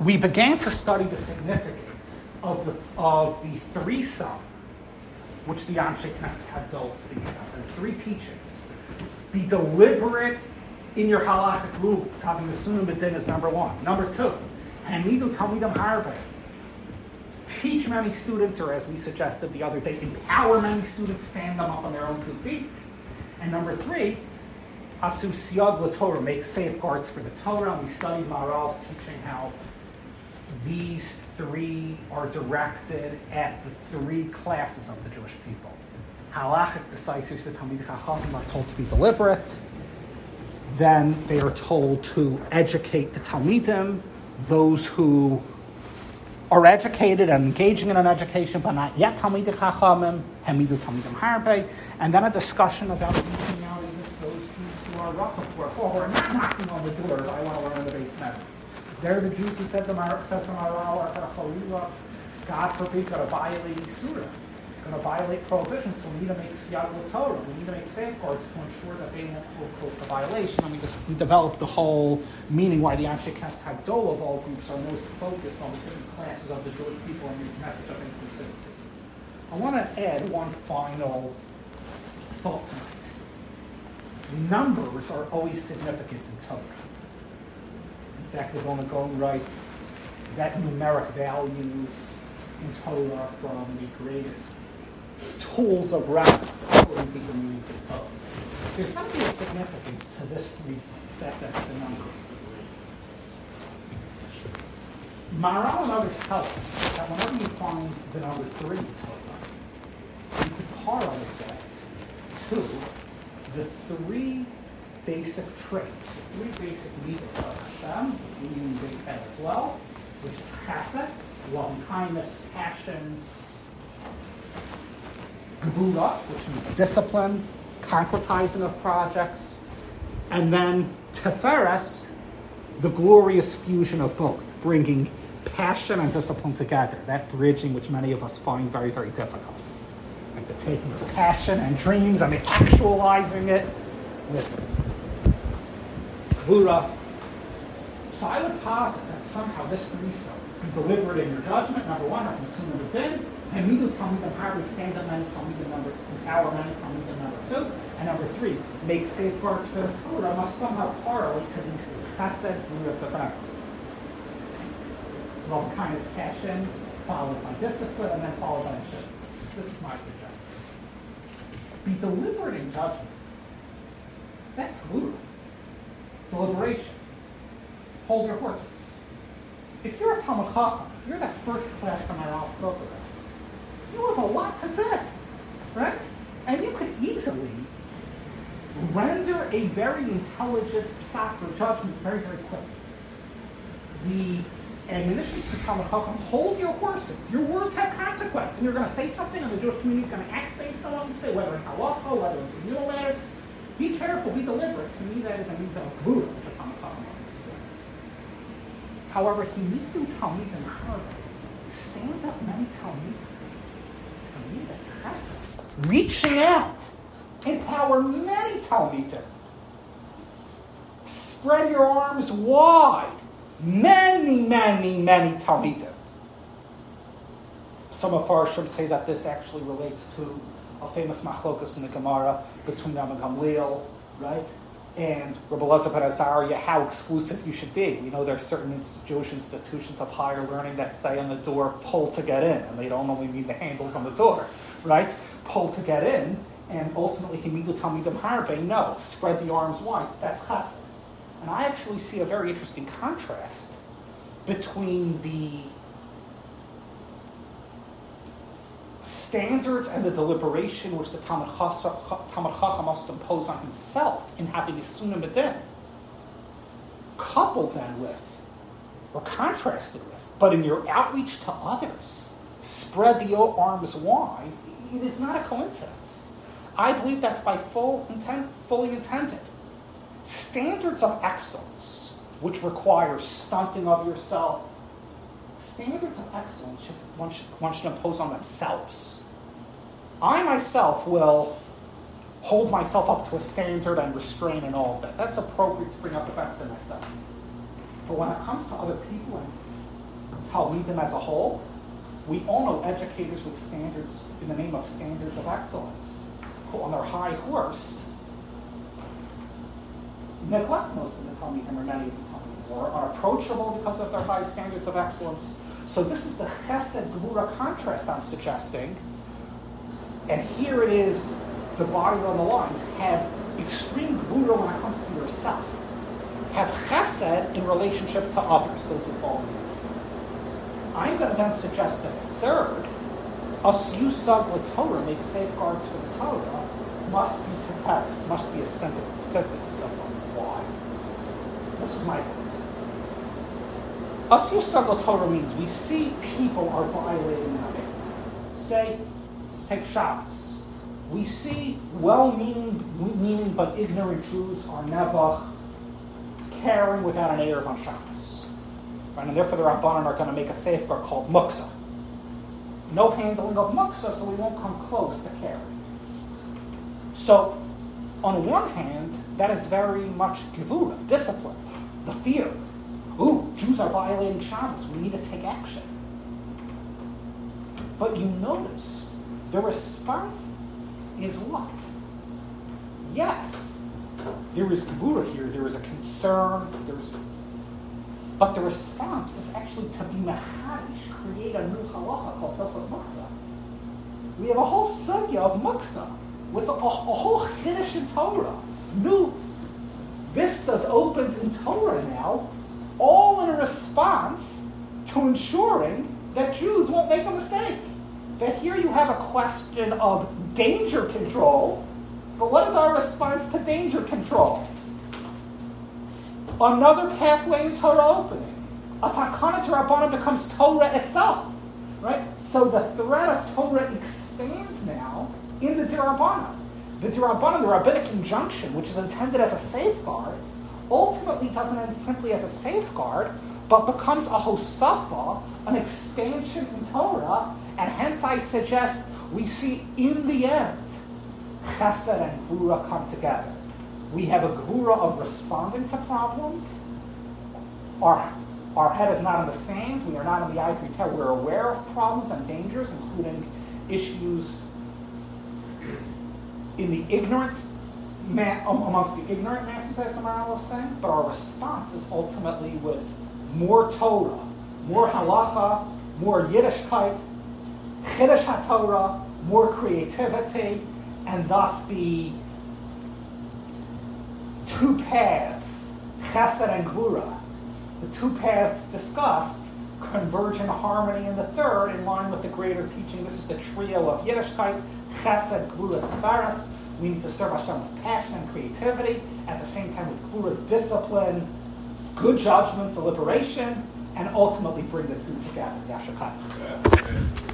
we began to study the significance of the, of the threesome which the Anshe Knesset had built speak about. There three teachings. Be deliberate in your halachic rules. Having the sunnah b'din is number one. Number two, hamidu talmidim harbe. Teach many students, or as we suggested the other day, empower many students, stand them up on their own two feet. And number three, asu siyag Torah, make safeguards for the Torah. We studied Maharal's teaching how these three are directed at the three classes of the Jewish people. Halachic decisors, the Talmid Chachamim, are told to be deliberate. Then they are told to educate the Talmidim, those who are educated and engaging in an education, but not yet Talmid Chachamim, Hamidu Talmidim Harbe, and then a discussion about reaching out those who are rough, who are not knocking on the doors, I want to learn the basement. They're the Jews who said to God forbid, going to violate Surah, going to violate prohibition, So we need to make siyag Torah. We need to make safeguards to ensure that they won't go close to violation. And we just we developed the whole meaning why the Anshe Knesset Hadol of all groups are most focused on the different classes of the Jewish people and the message of inclusivity. I want to add one final thought tonight. Numbers are always significant in Torah. Dr. Bonagone writes that numeric values in Torah from the greatest tools of reference according to the meaning of Torah. There's something of significance to this reason that that's the number. Maharal and others tell us that whenever you find the number three in Torah, you could correlate that to the three basic traits, three basic midos of Hashem, which we base head as well, which is chesed, loving kindness, passion, gvura, which means discipline, concretizing of projects, and then teferes, the glorious fusion of both, bringing passion and discipline together, that bridging which many of us find very, very difficult. Like the taking of passion and dreams and the actualizing it with So I would posit that somehow this threesome be delivered in your judgment, number one, I'm assuming within, and me to tell me them how we stand up many the number empower many the number two. And number three, make safeguards for the Torah must somehow correlate to these. Chesed, Tiferes. Love, kindness, passion, followed by discipline, and then followed by assurance. This is my suggestion. Be deliberate in judgment. That's Gvura deliberation. Hold your horses. If you're a Talmud you're that first class that Maharal spoke about. You have a lot to say, right? And you could easily render a very intelligent sacra judgment very, very quickly. The admonitions to Talmud hold your horses. Your words have consequence, and you're going to say something, and the Jewish community is going to act based on what you say, whether in halacha, whether in communal matters, be careful, be deliberate. To me, that is a midah of However, he needs to tell me the Stand up many talmid. To me, that's chesed. Reaching out. Empower many talmidim. Spread your arms wide. Many, many, many talmidim. Some of our should say that this actually relates to a famous machlokas in the Gemara between Rabbi Gamliel, right, and Rabbi Elazar ben Azariah, how exclusive you should be. You know, there are certain Jewish institutions of higher learning that say on the door, pull to get in, and they don't only mean the handles on the door, right? Pull to get in, and ultimately, Himidu Talmidim Harbe, no, spread the arms wide. That's chesed. And I actually see a very interesting contrast between the standards and the deliberation which the Talmid Chacham must impose on himself in having a sunnah medin, coupled then with, or contrasted with, but in your outreach to others, spread the arms wide, it is not a coincidence. I believe that's by full intent, fully intended. Standards of excellence, which require stunting of yourself, standards of excellence should, one, should, one should impose on themselves. I myself will hold myself up to a standard and restrain and all of that. That's appropriate to bring out the best in myself. But when it comes to other people and how we them as a whole. We all know educators with standards in the name of standards of excellence who, on their high horse, neglect most of the Talmidim or many of the Talmidim, or are approachable because of their high standards of excellence. So this is the Chesed Gvura contrast I'm suggesting. And here it is divided on the lines. Have extreme Gvura when it comes to yourself. Have Chesed in relationship to others, those who follow you. I'm going to then suggest the third, asu siyag Torah, make safeguards for the Torah, must be Tiferes, must be a synthesis of why. This is my point. Us Torah means we see people are violating that. Say, let's take Shabbos. We see well-meaning meaning but ignorant Jews are nebuch, caring without an Eruv on Shabbos. Right? And therefore the Rabbanan are going to make a safeguard called muksa. No handling of muksa, so we won't come close to carry. So, on one hand, that is very much gevura, discipline, the fear. Ooh, Jews are violating Shabbos. We need to take action. But you notice the response is what? Yes, there is gevura here. There is a concern. There's but the response is actually to be machadish, create a new halacha called Hilchos Muksa. We have a whole sugya of Muksa with a, a, whole chiddush in Torah. New vistas opened in Torah now, all in a response to ensuring that Jews won't make a mistake. That here you have a question of danger control, but what is our response to danger control? another pathway in Torah opening. A takana to Rabbanim becomes Torah itself, right? So the threat of Torah expands now in the Dirabbanim. The Dirabbanim, the rabbinic injunction, which is intended as a safeguard, ultimately doesn't end simply as a safeguard, but becomes a hosafa, an expansion in Torah, and hence I suggest we see in the end chesed and gvura come together. We have a gvura of responding to problems. Our, our head is not in the sand. We are not in the ivory tower. We're aware of problems and dangers, including issues in the ignorance ma- amongst the ignorant masses, as the is saying. But our response is ultimately with more Torah, more halacha, more Yiddishkeit, Chiddush HaTorah, more creativity, and thus the two paths, chesed and gvura, the two paths discussed, converge in harmony in the third, in line with the greater teaching. This is the trio of Yiddishkeit, chesed, gvura, tiferes. We need to serve Hashem with passion and creativity, at the same time with gvura, discipline, good judgment, deliberation, and ultimately bring the two together. Yashakat.